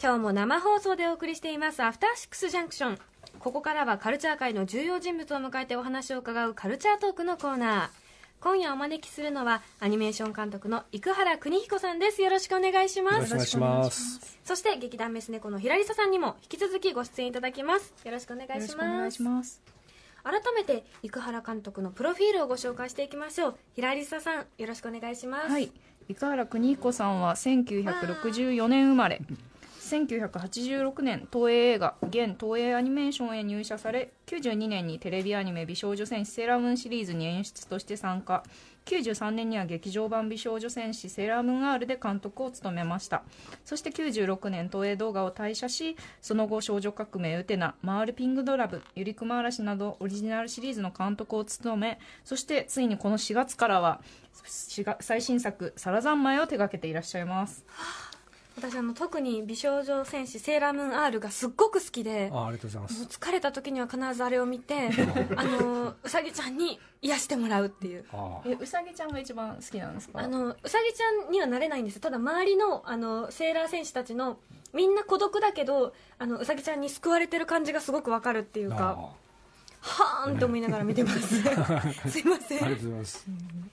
今日も生放送でお送りしています。アフターシックスジャンクションここからはカルチャー界の重要人物を迎えてお話を伺うカルチャートークのコーナー。今夜お招きするのはアニメーション監督の生原邦彦さんです。よろしくお願いします。よろしくお願いします。そして劇団メス猫の平里さんにも引き続きご出演いただきます。よろしくお願いします。ます。改めて生原監督のプロフィールをご紹介していきましょう。平里さんよろしくお願いします。はい。生原邦彦さんは1964年生まれ。1986年東映映画現東映アニメーションへ入社され92年にテレビアニメ「美少女戦士セーラームーン」シリーズに演出として参加。93年には劇場版「美少女戦士セーラームーン R」で監督を務めました。そして96年東映動画を退社しその後「少女革命ウテナ」「マールピングドラブ」「ゆりくま嵐」などオリジナルシリーズの監督を務めそしてついにこの4月からは最新作「サラ三昧」を手掛けていらっしゃいます。私あの特に美少女戦士セーラームーン R がすっごく好きであありがとうございます。疲れた時には必ずあれを見て あのうさぎちゃんに癒してもらうっていう。あえうさぎちゃんが一番好きなんですか？あのうさぎちゃんにはなれないんですよ。ただ周りのあのセーラー戦士たちのみんな孤独だけどあのうさぎちゃんに救われてる感じがすごくわかるっていうあ。かはーんと思いながら見てます。すいませありがとんうございます。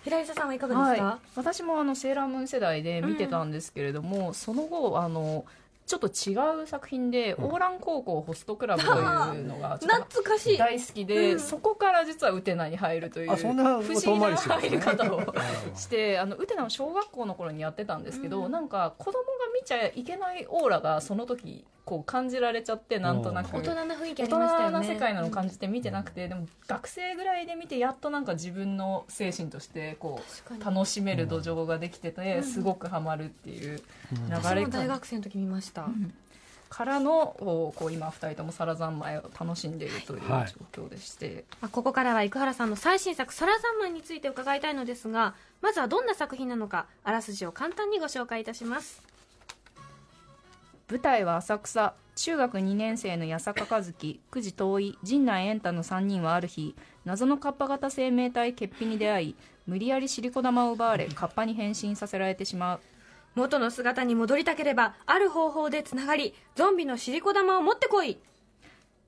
平井さんはいかがですか、はい、私もあのセーラームーン世代で見てたんですけれども、その後あのちょっと違う作品で、オーラン高校ホストクラブというのが 懐かしい。大好きで、うん。そこから実はウテナに入るというあそんな不思議な入り方をうん。してあのウテナの小学校の頃にやってたんですけど、うん。なんか子供が見ちゃいけないオーラがその時こう感じられちゃってなんとなく。大人な雰囲気あ大りましたよね。人な世界なのを感じて見てなくて、でも学生ぐらいで見てやっとなんか自分の精神としてこう楽しめる土壌ができてて、すごくハマるっていう流私も大れから学生の時見ました、からのこうこう今二人ともサラ三昧を楽しんでいるというはい。状況でして、まあここからは生原さんの最新作「サラ三昧」について伺いたいのですがまずはどんな作品なのかあらすじを簡単にご紹介いたします舞台は浅草。中学2年生の八坂和樹久慈遠い陣内円太の3人はある日謎のカッパ型生命体ケッピに出会い無理やりシリコ玉を奪われカッパに変身させられてしまう。元の姿に戻りたければある方法でつながりゾンビのシリコ玉を持ってこい。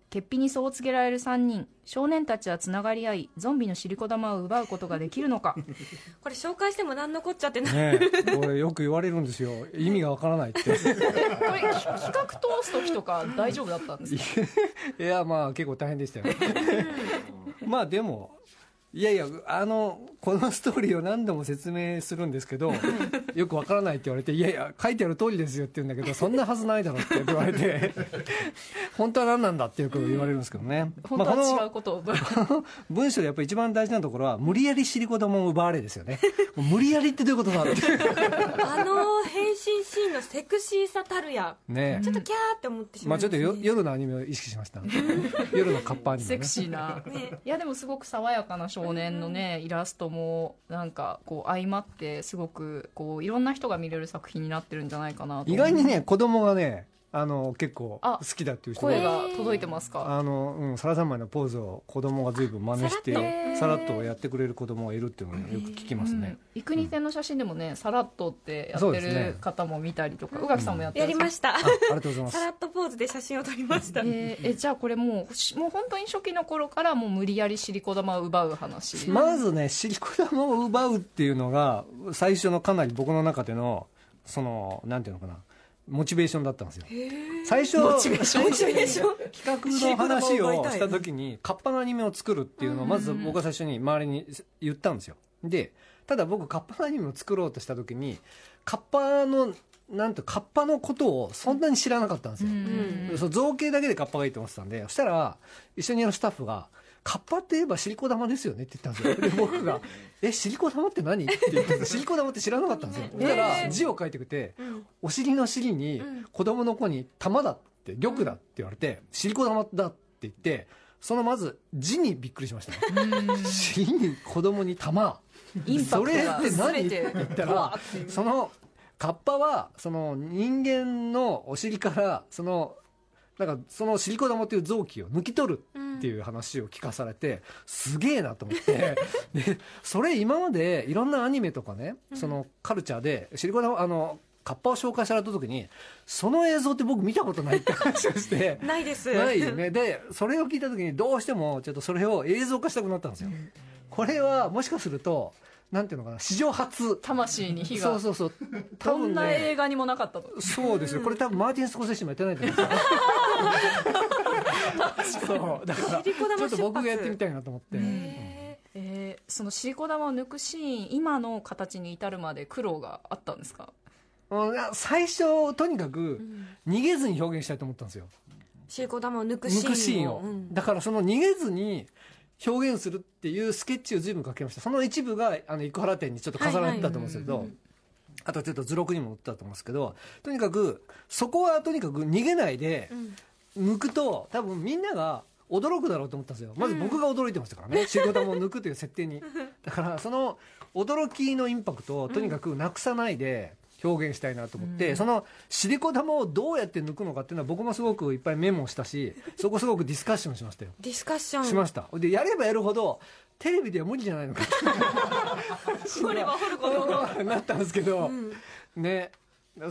ケッピにそう告げられる3人少年たちはつながり合いゾンビのシリコ玉を奪うことができるのか これ紹介しても何のこっちゃってなねえ、これよく言われるんですよ。意味がわからないって。これき企画通す時とか大丈夫だったんですか？いや、まあ結構大変でしたよ。まあでも、いやいや、あの、このストーリーを何度も説明するんですけど、よくわからないって言われて、いやいや、書いてある通りですよって言うんだけど、そんなはずないだろって言われて、本当は何なんだってよく言われるんですけどね。本当まあこのは違うことを文章でやっぱり一番大事なところは、無理やりシリコ玉を奪われですよね。無理やりってどういうことだって。あの変身シーンのセクシーさたるや。ねちょっとキャーって思ってしままあちょっと夜のアニメを意識しました。夜のカッパアニメ、ね。セクシーな、いやでもすごく爽やかな少年のねイラストもなんかこう相まってすごくこういろんな人が見れる作品になってるんじゃないかなと。意外にね、子供がね、あの、結構あ好きだっていう人声が、が届いてますか？あの、うん、サラ三昧のポーズを子供が随分真似して、さらっとさらっとやってくれる子供がいるっていうのをよく聞きますね。幾国線の写真でもねさらっとってやってる方も見たりとか宇垣さんもやってるやりました。あ、ありがとうございます。さ。らっとポーズで写真を撮りました、えじゃあこれもうしもう本当に初期の頃からもう無理やりシリコ玉を奪う話。まずね、シリコ玉を奪うっていうのが、最初のかなり僕の中での、その、なんていうのかな、モチベーションだったんですよ。最初、企画の話をした時に、カッパのアニメを作るっていうのを、まず僕は最初に周りに言ったんですよ。で、ただ僕、カッパのアニメを作ろうとした時に、カッパの、なんて、カッパのことをそんなに知らなかったんですよ。その造形だけでカッパがいいと思ってたんで、そしたら、一緒にやるスタッフが、カッパって言えばシリコ玉ですよねって言ったんですよ。で、僕が、え、シリコ玉って何？って言って、シリコ玉って知らなかったんですよ。そしたら、字を書いてくれて、お尻の尻に、子供の子に玉だって、玉だって言われて、シリコ玉だって言って、そのまず字にびっくりしました。ね。尻に子供に玉。それって何？全ってて言ったらその、カッパは、その人間のお尻から、その、なんかそのシリコ玉っていう臓器を抜き取るっていう話を聞かされて、すげえなと思って、で、それ今までいろんなアニメとかね、そのカルチャーで、シリコ玉、あの、カッパを紹介された時にその映像って僕見たことないって話をして。ないです。ないよね。でそれを聞いた時にどうしてもちょっとそれを映像化したくなったんですよ、これはもしかするとなんていうのかな史上初。魂に火が。そうそうそう。多どん分ねな映画にもなかったと。そうですよ。これ多分マーティン・スコセッシもやってないと思うんですよ そうだからちょっと僕がやってみたいなと思って、へえーそのシリコ玉を抜くシーン今の形に至るまで苦労があったんですか？うん最初とにかく逃げずに表現したいと思ったんですよ。シリコ玉を抜くシーンを。抜くシーンを、うん。だからその逃げずに表現するっていうスケッチを随分書きました。その一部があの生原店にちょっと飾られてたと思うんですけど、はいはいあとちょっと図録にも載ってたと思うんですけどとにかくそこはとにかく逃げないでうん抜くと多分みんなが驚くだろうと思ったんですよ。まず僕が驚いてましたからね、仕事も抜くという設定に。だからその驚きのインパクトをとにかくなくさないで表現したいなと思って、そのシリコ玉をどうやって抜くのかっていうのは僕もすごくいっぱいメモしたしそこすごくディスカッションしましたよ。ディスカッション。しました。でやればやるほどテレビでは無理じゃないのか。って掘れば掘るほど なったんですけど、うん。ね。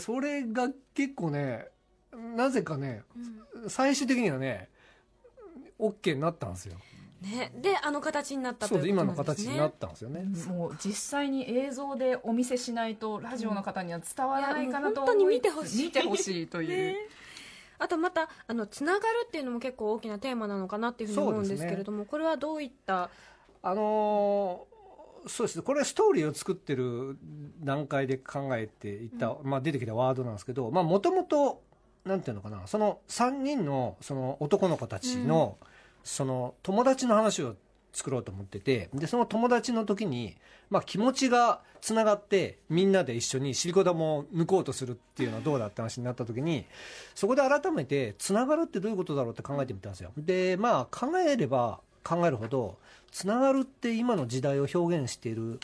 それが結構ねなぜかね最終的にはね OK になったんですよ。ね。であの形になったとそいううです今のことなんですね。形になったんですよね。もう実際に映像でお見せしないとラジオの方には伝わらないかなといやもう本当に思い見てほしい。見てほしいという、ね。あとまたあのつながるっていうのも結構大きなテーマなのかなっていうふうに思うんですけれども、これはどういった？あのーそうですね。これはストーリーを作ってる段階で考えていった、まあ、出てきたワードなんですけどもともとなんていうのかなその3人のその男の子たちの,、その友達の話を作ろうと思っててでその友達の時に、まあ、気持ちがつながってみんなで一緒にシリコ玉を抜こうとするっていうのはどうだって話になった時にそこで改めてつながるってどういうことだろうって考えてみたんですよ。でまあ考えれば考えるほどつながるって今の時代を表現している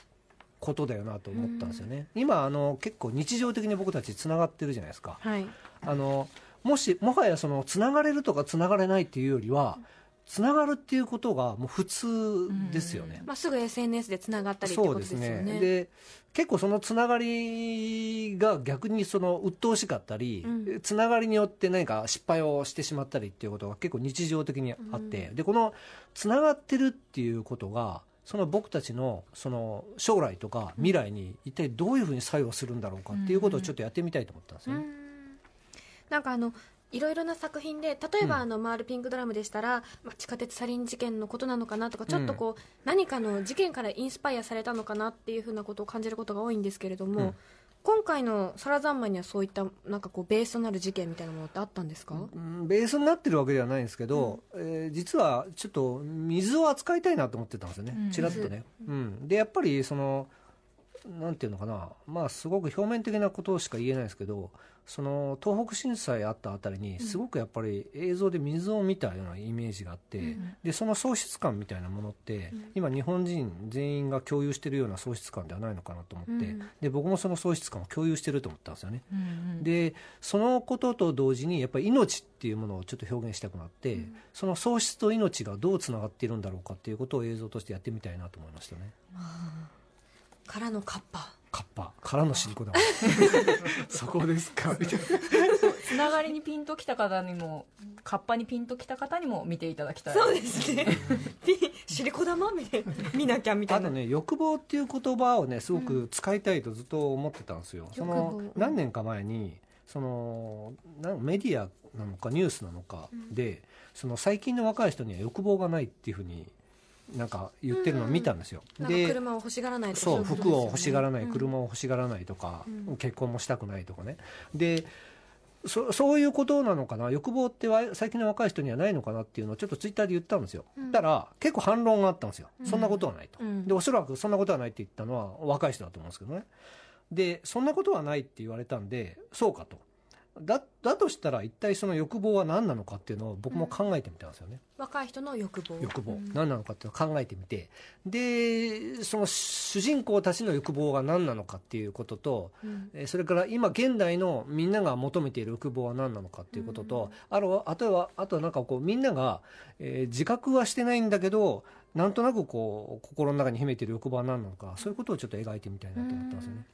ことだよなと思ったんですよね、今あの結構日常的に僕たちつながってるじゃないですか。はい。あのもしもはやそのつながれるとかつながれないっていうよりはつながるっていうことがもう普通ですよね、まあ、すぐ SNS でつながったりってことですよね。で結構そのつながりが逆にその鬱陶しかったり、うん。つながりによって何か失敗をしてしまったりっていうことが結構日常的にあって、でこのつながってるっていうことがその僕たちのその将来とか未来に一体どういうふうに作用するんだろうかっていうことをちょっとやってみたいと思ったんですよね。うん。なんかあのいろいろな作品で例えば、うん。あの回るピンクドラムでしたら、まあ、地下鉄サリン事件のことなのかなとかちょっとこう、何かの事件からインスパイアされたのかなっていうふうなことを感じることが多いんですけれども、うん今回の「サラザンマン」にはそういったなんかこうベースとなる事件みたいなものってあったんですか、うんベースになってるわけではないんですけど、えー実はちょっと水を扱いたいなと思ってたんですよね、うん。ちらっとね、うん、でやっぱりそのなんていうのかな。まあすごく表面的なことしか言えないですけどその東北震災あったあたりにすごくやっぱり映像で水を見たようなイメージがあって、うん。でその喪失感みたいなものって、うん。今日本人全員が共有してるような喪失感ではないのかなと思って、うん。で僕もその喪失感を共有してると思ったんですよね。でそのことと同時にやっぱり命っていうものをちょっと表現したくなって、うん。その喪失と命がどうつながっているんだろうかっていうことを映像としてやってみたいなと思いましたねからのカッパ。カッパ。からのシリコだ そこですか。みたいなつながりにピンときた方にもカッパにピンときた方にも見ていただきたい。そうですね。ピシリコ玉？みたいな。見なきゃみたいな。あとね欲望っていう言葉をねすごく使いたいとずっと思ってたんですよ、その欲望。何年か前にそのなんメディアなのかニュースなのかで、その最近の若い人には欲望がないっていうふうになんか言ってるのを見たんですよ、なんかで車を欲しがらないとか。そう服を欲しがらない、うん車を欲しがらないとか、うん。結婚もしたくないとかね。でそそういうことなのかな？欲望ってわ最近の若い人にはないのかなっていうのをちょっとツイッターで言ったんですよ、うん。だから結構反論があったんですよ、うん。そんなことはないと、うん。でおそらくそんなことはないって言ったのは若い人だと思うんですけどね。でそんなことはないって言われたんでそうかとだだとしたら一体その欲望は何なのかっていうのを僕も考えてみたんですよね、若い人の欲望。欲望、うん。何なのかっていうのを考えてみて。でその主人公たちの欲望が何なのかっていうことと、うん。えーそれから今現代のみんなが求めている欲望は何なのかっていうことと、あとあとはあとはなんかこうみんなが、えー自覚はしてないんだけどなんとなくこう心の中に秘めている欲望は何なのかそういうことをちょっと描いてみたいなと思ったんですよね。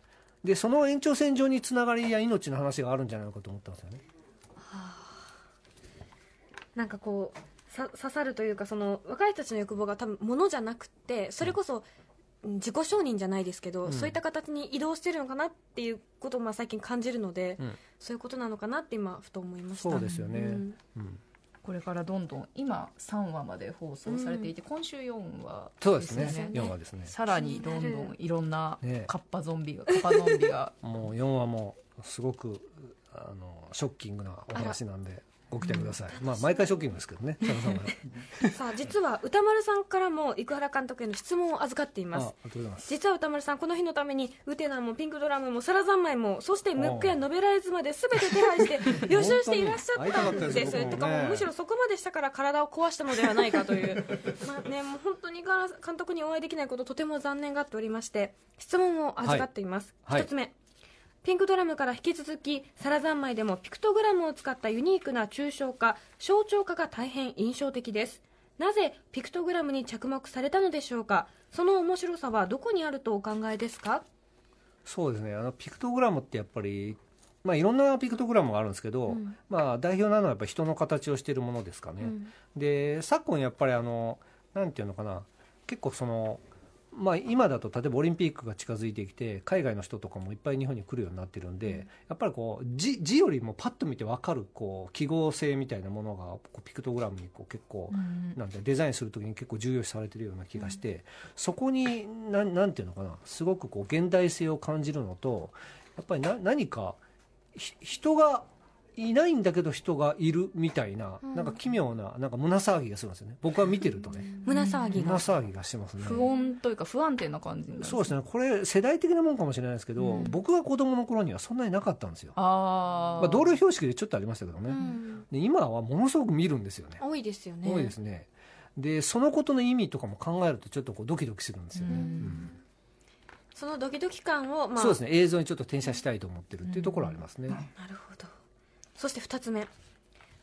でその延長線上につながりや命の話があるんじゃないかと思ったんですよね。なんかこうさ刺さるというかその若い人たちの欲望が多分物じゃなくてそれこそ、自己承認じゃないですけど、うん。そういった形に移動してるのかなっていうことをまあ最近感じるので、うん。そういうことなのかなって今ふと思いました。そうですよね、うん。うんこれからどんどん今3話まで放送されていて、今週4話そうですね。ですよね。4話ですね。さらにどんどんいろんなね。カッパゾンビが、カッパゾンビが。もう4話もすごくあのショッキングなお話なんでご期待ください、まあ毎回ショッキングですけどね。佐野さんは。さあ実は歌丸さんからも生原監督への質問を預かっています。実は歌丸さんこの日のためにウテナもピンクドラムもサラ三昧もそしてムックやノベライズまで全て手配して 予習していらっしゃったんでですね。とかもうむしろそこまでしたから体を壊したのではないかという。まあねもう本当に監督にお会いできないこととても残念がっておりまして質問を預かっています、はい。一つ目ピンクドラムから引き続きサラ三昧でもピクトグラムを使ったユニークな抽象化象徴化が大変印象的です。なぜピクトグラムに着目されたのでしょうか？その面白さはどこにあるとお考えですか？そうですね。あのピクトグラムってやっぱりまあいろんなピクトグラムがあるんですけど、うん。まあ代表なのはやっぱ人の形をしているものですかね、うん。で昨今やっぱりあのなんていうのかな。結構そのまあ今だと例えばオリンピックが近づいてきて海外の人とかもいっぱい日本に来るようになってるんで、やっぱりこう字字よりもパッと見て分かるこう記号性みたいなものがこうピクトグラムにこう結構、なんてデザインするときに結構重要視されてるような気がして、そこになんなんていうのかなすごくこう現代性を感じるのとやっぱりな何かひ人がいないんだけど人がいるみたいな、うん。なんか奇妙ななんか胸騒ぎがするんですよね。僕は見てるとね、胸騒ぎ胸が騒ぎがしてますね。不穏というか不安定な感じになるそうですね。これ世代的なもんかもしれないですけど、うん。僕が子供の頃にはそんなになかったんですよ、あー、まあ、道路標識でちょっとありましたけどね、うん。で今はものすごく見るんですよね。多いですよね。多いですね。でそのことの意味とかも考えるとちょっとこうドキドキするんですよね、うん。うん。そのドキドキ感を、まあ、そうですね。映像にちょっと転写したいと思ってるっていうところはありますね、なるほどそして2つ目。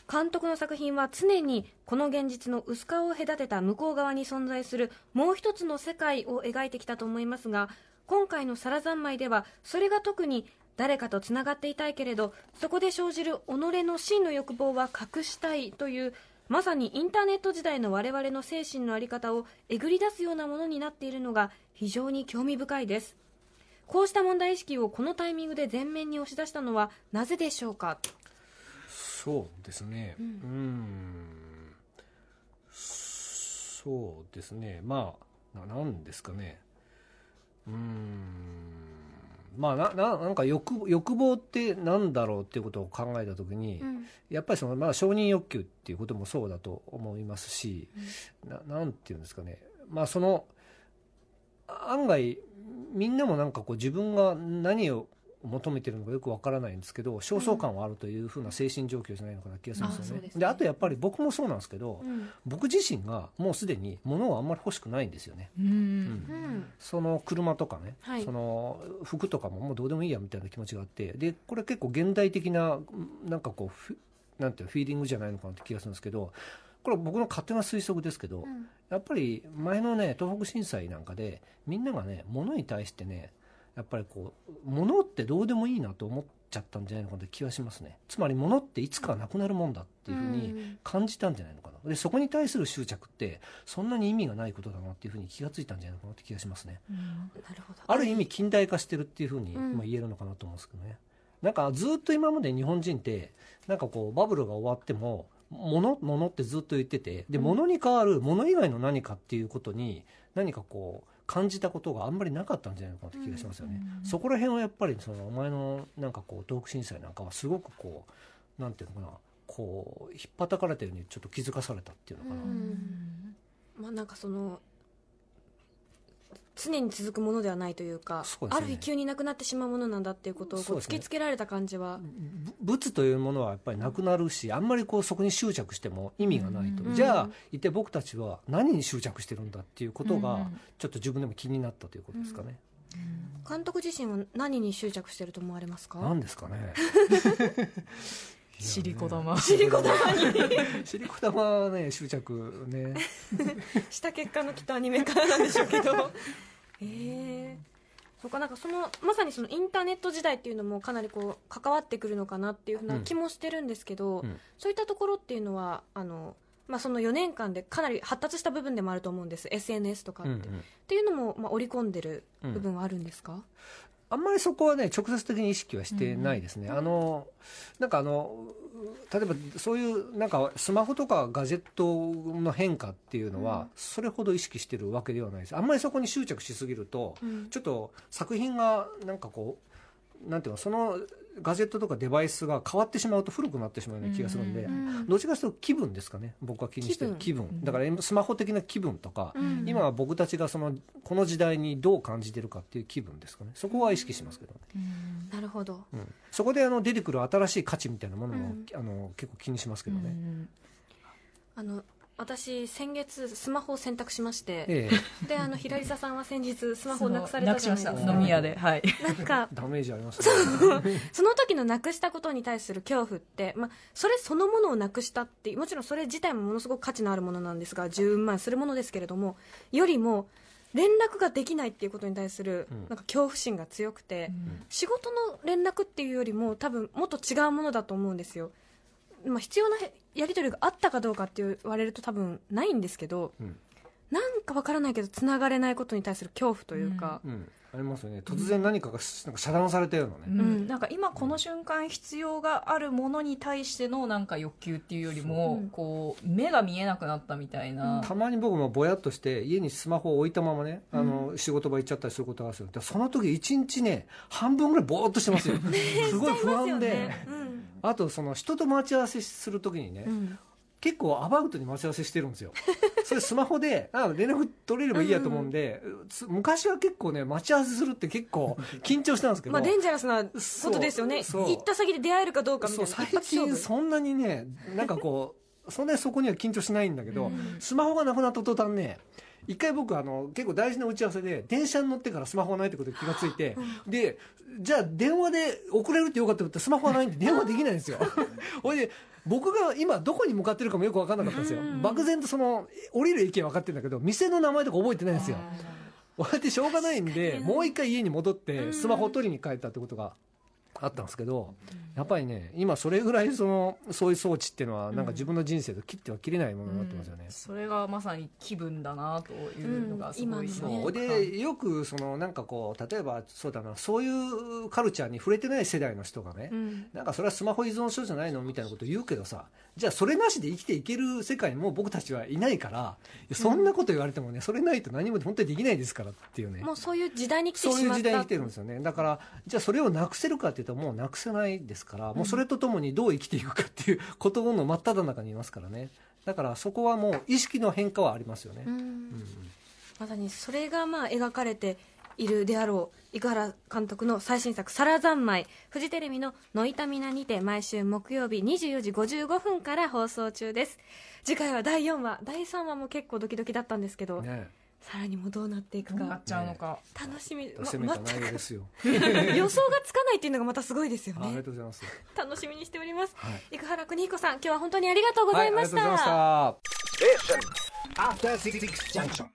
監督の作品は常にこの現実の薄皮を隔てた向こう側に存在するもう一つの世界を描いてきたと思いますが今回の「サラ三昧」ではそれが特に誰かとつながっていたいけれどそこで生じる己の真の欲望は隠したいというまさにインターネット時代の我々の精神の在り方をえぐり出すようなものになっているのが非常に興味深いです。こうした問題意識をこのタイミングで前面に押し出したのはなぜでしょうか？そうですね。ううんん。そうですね。まあ、ななんですかね。うーん。まあ、な、ななんか欲、欲望ってなんだろうっていうことを考えたときに、うんやっぱりその、まあ、承認欲求っていうこともそうだと思いますし、ななんていうんですかね。まあ、その、案外、みんなもなんかこう自分が何を求めてるのかよくわからないんですけど焦燥感はあるというふうな精神状況じゃないのかな気がするんですよね。ですね。であとやっぱり僕もそうなんですけど、うん。僕自身がもうすでに物をあんまり欲しくないんですよね。うん。うん。その車とかね、はい。その服とかももうどうでもいいやみたいな気持ちがあってでこれ結構現代的ななんかこうフなんていうのフィーリングじゃないのかなって気がするんですけどこれは僕の勝手な推測ですけど、うん。やっぱり前のね東北震災なんかでみんながね物に対してねやっぱりこう物ってどうでもいいなと思っちゃったんじゃないのかなって気はしますね。つまり物っていつかなくなるもんだっていうふうに感じたんじゃないのかな。でそこに対する執着ってそんなに意味がないことだなっていうふうに気がついたんじゃないのかなって気がしますね。なるほど。ある意味近代化してるっていうふうに言えるのかなと思うんですけどね、なんかずっと今まで日本人ってなんかこうバブルが終わっても物物ってずっと言っててでうん。物に代わる物以外の何かっていうことに何かこう感じたことがあんまりなかったんじゃないのかなって気がしますよね、うん。そこら辺はやっぱりそのお前のなんかこう東北震災なんかはすごくこうなんていうのかなこう引っ叩かれたようにちょっと気づかされたっていうのかな、うん。まあなんかその常に続くものではないというかね。ある日急になくなってしまうものなんだっていうことをこそう突きつけられた感じは、ぶ物というものはやっぱりなくなるしあんまりこうそこに執着しても意味がないと、うんじゃあ一体僕たちは何に執着してるんだっていうことがうんちょっと自分でも気になったということですかね、監督自身は何に執着してると思われますか？何ですかね 尻子玉。シリコ玉に。シリコ玉はね執着ね。した結果のきっとアニメ化なんでしょうけど。え。えとかなんかそのまさにそのインターネット時代っていうのもかなりこう関わってくるのかなっていうふうな気もしてるんですけど、うん。そういったところっていうのはあの、まあ、その4年間でかなり発達した部分でもあると思うんです。SNS とかって、うんうん。っていうのも、まあ、織り込んでる部分はあるんですか、あんまりそこはね直接的に意識はしてないですね、あのなんかあの例えばそういうなんかスマホとかガジェットの変化っていうのはそれほど意識してるわけではないです。あんまりそこに執着しすぎると、うん。ちょっと作品がなんかこうなんていうのそのガジェットとかデバイスが変わってしまうと古くなってしまうような気がするんで、うんどっちかというと気分ですかね僕は気にしてる気気分。だからスマホ的な気分とか、うん。今は僕たちがそのこの時代にどう感じてるかっていう気分ですかね。そこは意識しますけどね、なるほど。うん。そこであの出てくる新しい価値みたいなものも、うん。あの結構気にしますけどね、あの私先月スマホを選択しまして、ええ。であの平井さんは先日スマホをなくされたじゃないですか。飲み屋で。はい。なんか ダメージありますね。その時のなくしたことに対する恐怖って、まあ、それそのものをなくしたってもちろんそれ自体もものすごく価値のあるものなんですが10万するものですけれどもよりも連絡ができないっていうことに対するうん。なんか恐怖心が強くて、仕事の連絡っていうよりも多分もっと違うものだと思うんですよ、まあ、必要なやり取りがあったかどうかって言われると多分ないんですけどうん、なんかわからないけどつながれないことに対する恐怖というか、うん、ありますよね。突然何かがなんか遮断されたようなね、うん。なんか今この瞬間必要があるものに対してのなんか欲求っていうよりも、う。ん。こう目が見えなくなったみたいな、たまに僕もぼやっとして家にスマホを置いたままねあの、仕事場行っちゃったりすることがあるんですよ。でその時一日ね半分ぐらいぼーっとしてますよ。すごい不安で、ね。うん。あとその人と待ち合わせする時にね、うん結構アバウトに待ち合わせしてるんですよ。それスマホであ連絡取れればいいやと思うんで、つ昔は結構ね待ち合わせするって結構緊張したんですけど、まあ、デンジャラスなことですよね。行った先で出会えるかどうかみたそいうな最近そんなにねなんかこうそんなにそこには緊張しないんだけど、スマホがなくなった途端ね一回僕あの結構大事な打ち合わせで電車に乗ってからスマホがないってことに気がついて、でじゃあ電話で遅れるってよかったってスマホがないんで電話できないんですよ。ほいで僕が今どこに向かってるかもよく分かんなかったんですよ。うん漠然とその降りる駅は分かってるんだけど店の名前とか覚えてないんですよ。こうやってしょうがないんでもう一回家に戻ってスマホを取りに帰ったってことがあったんですけど、やっぱりね今それぐらいそのそういう装置っていうのはなんか自分の人生と切っては切れないものになってますよね。それがまさに気分だなというのがすごい、うん今そのう。でよくそのなんかこう例えばそうだなそういうカルチャーに触れてない世代の人がね、うん。なんかそれはスマホ依存症じゃないのみたいなこと言うけどさじゃあそれなしで生きていける世界にもう僕たちはいないからそんなこと言われてもねそれないと何も本当にできないですからっていうね。もうそういう時代に来てそうしまった。いう時代に来てるんですよね。だからじゃあそれをなくせるかっていうともうなくせないですからもうそれとともにどう生きていくかっていうことの真っ只中にいますからね。だからそこはもう意識の変化はありますよね、うん。うんまさにそれがまあ描かれているであろう生原監督の最新作「皿三昧」フジテレビの「ノイタミナ」にて毎週木曜日24時55分から放送中です。次回は第4話第3話も結構ドキドキだったんですけど、ねさらにもどうなっていくか。ちゃうのか、楽しみ、攻めた内容ですよ、ま 予想がつかないっていうのがまたすごいですよあありがねとうございます、楽しみにしております。はい。生原邦彦さん今日は本当にありがとうございました、はい、ありがとうございました。After Six Junction.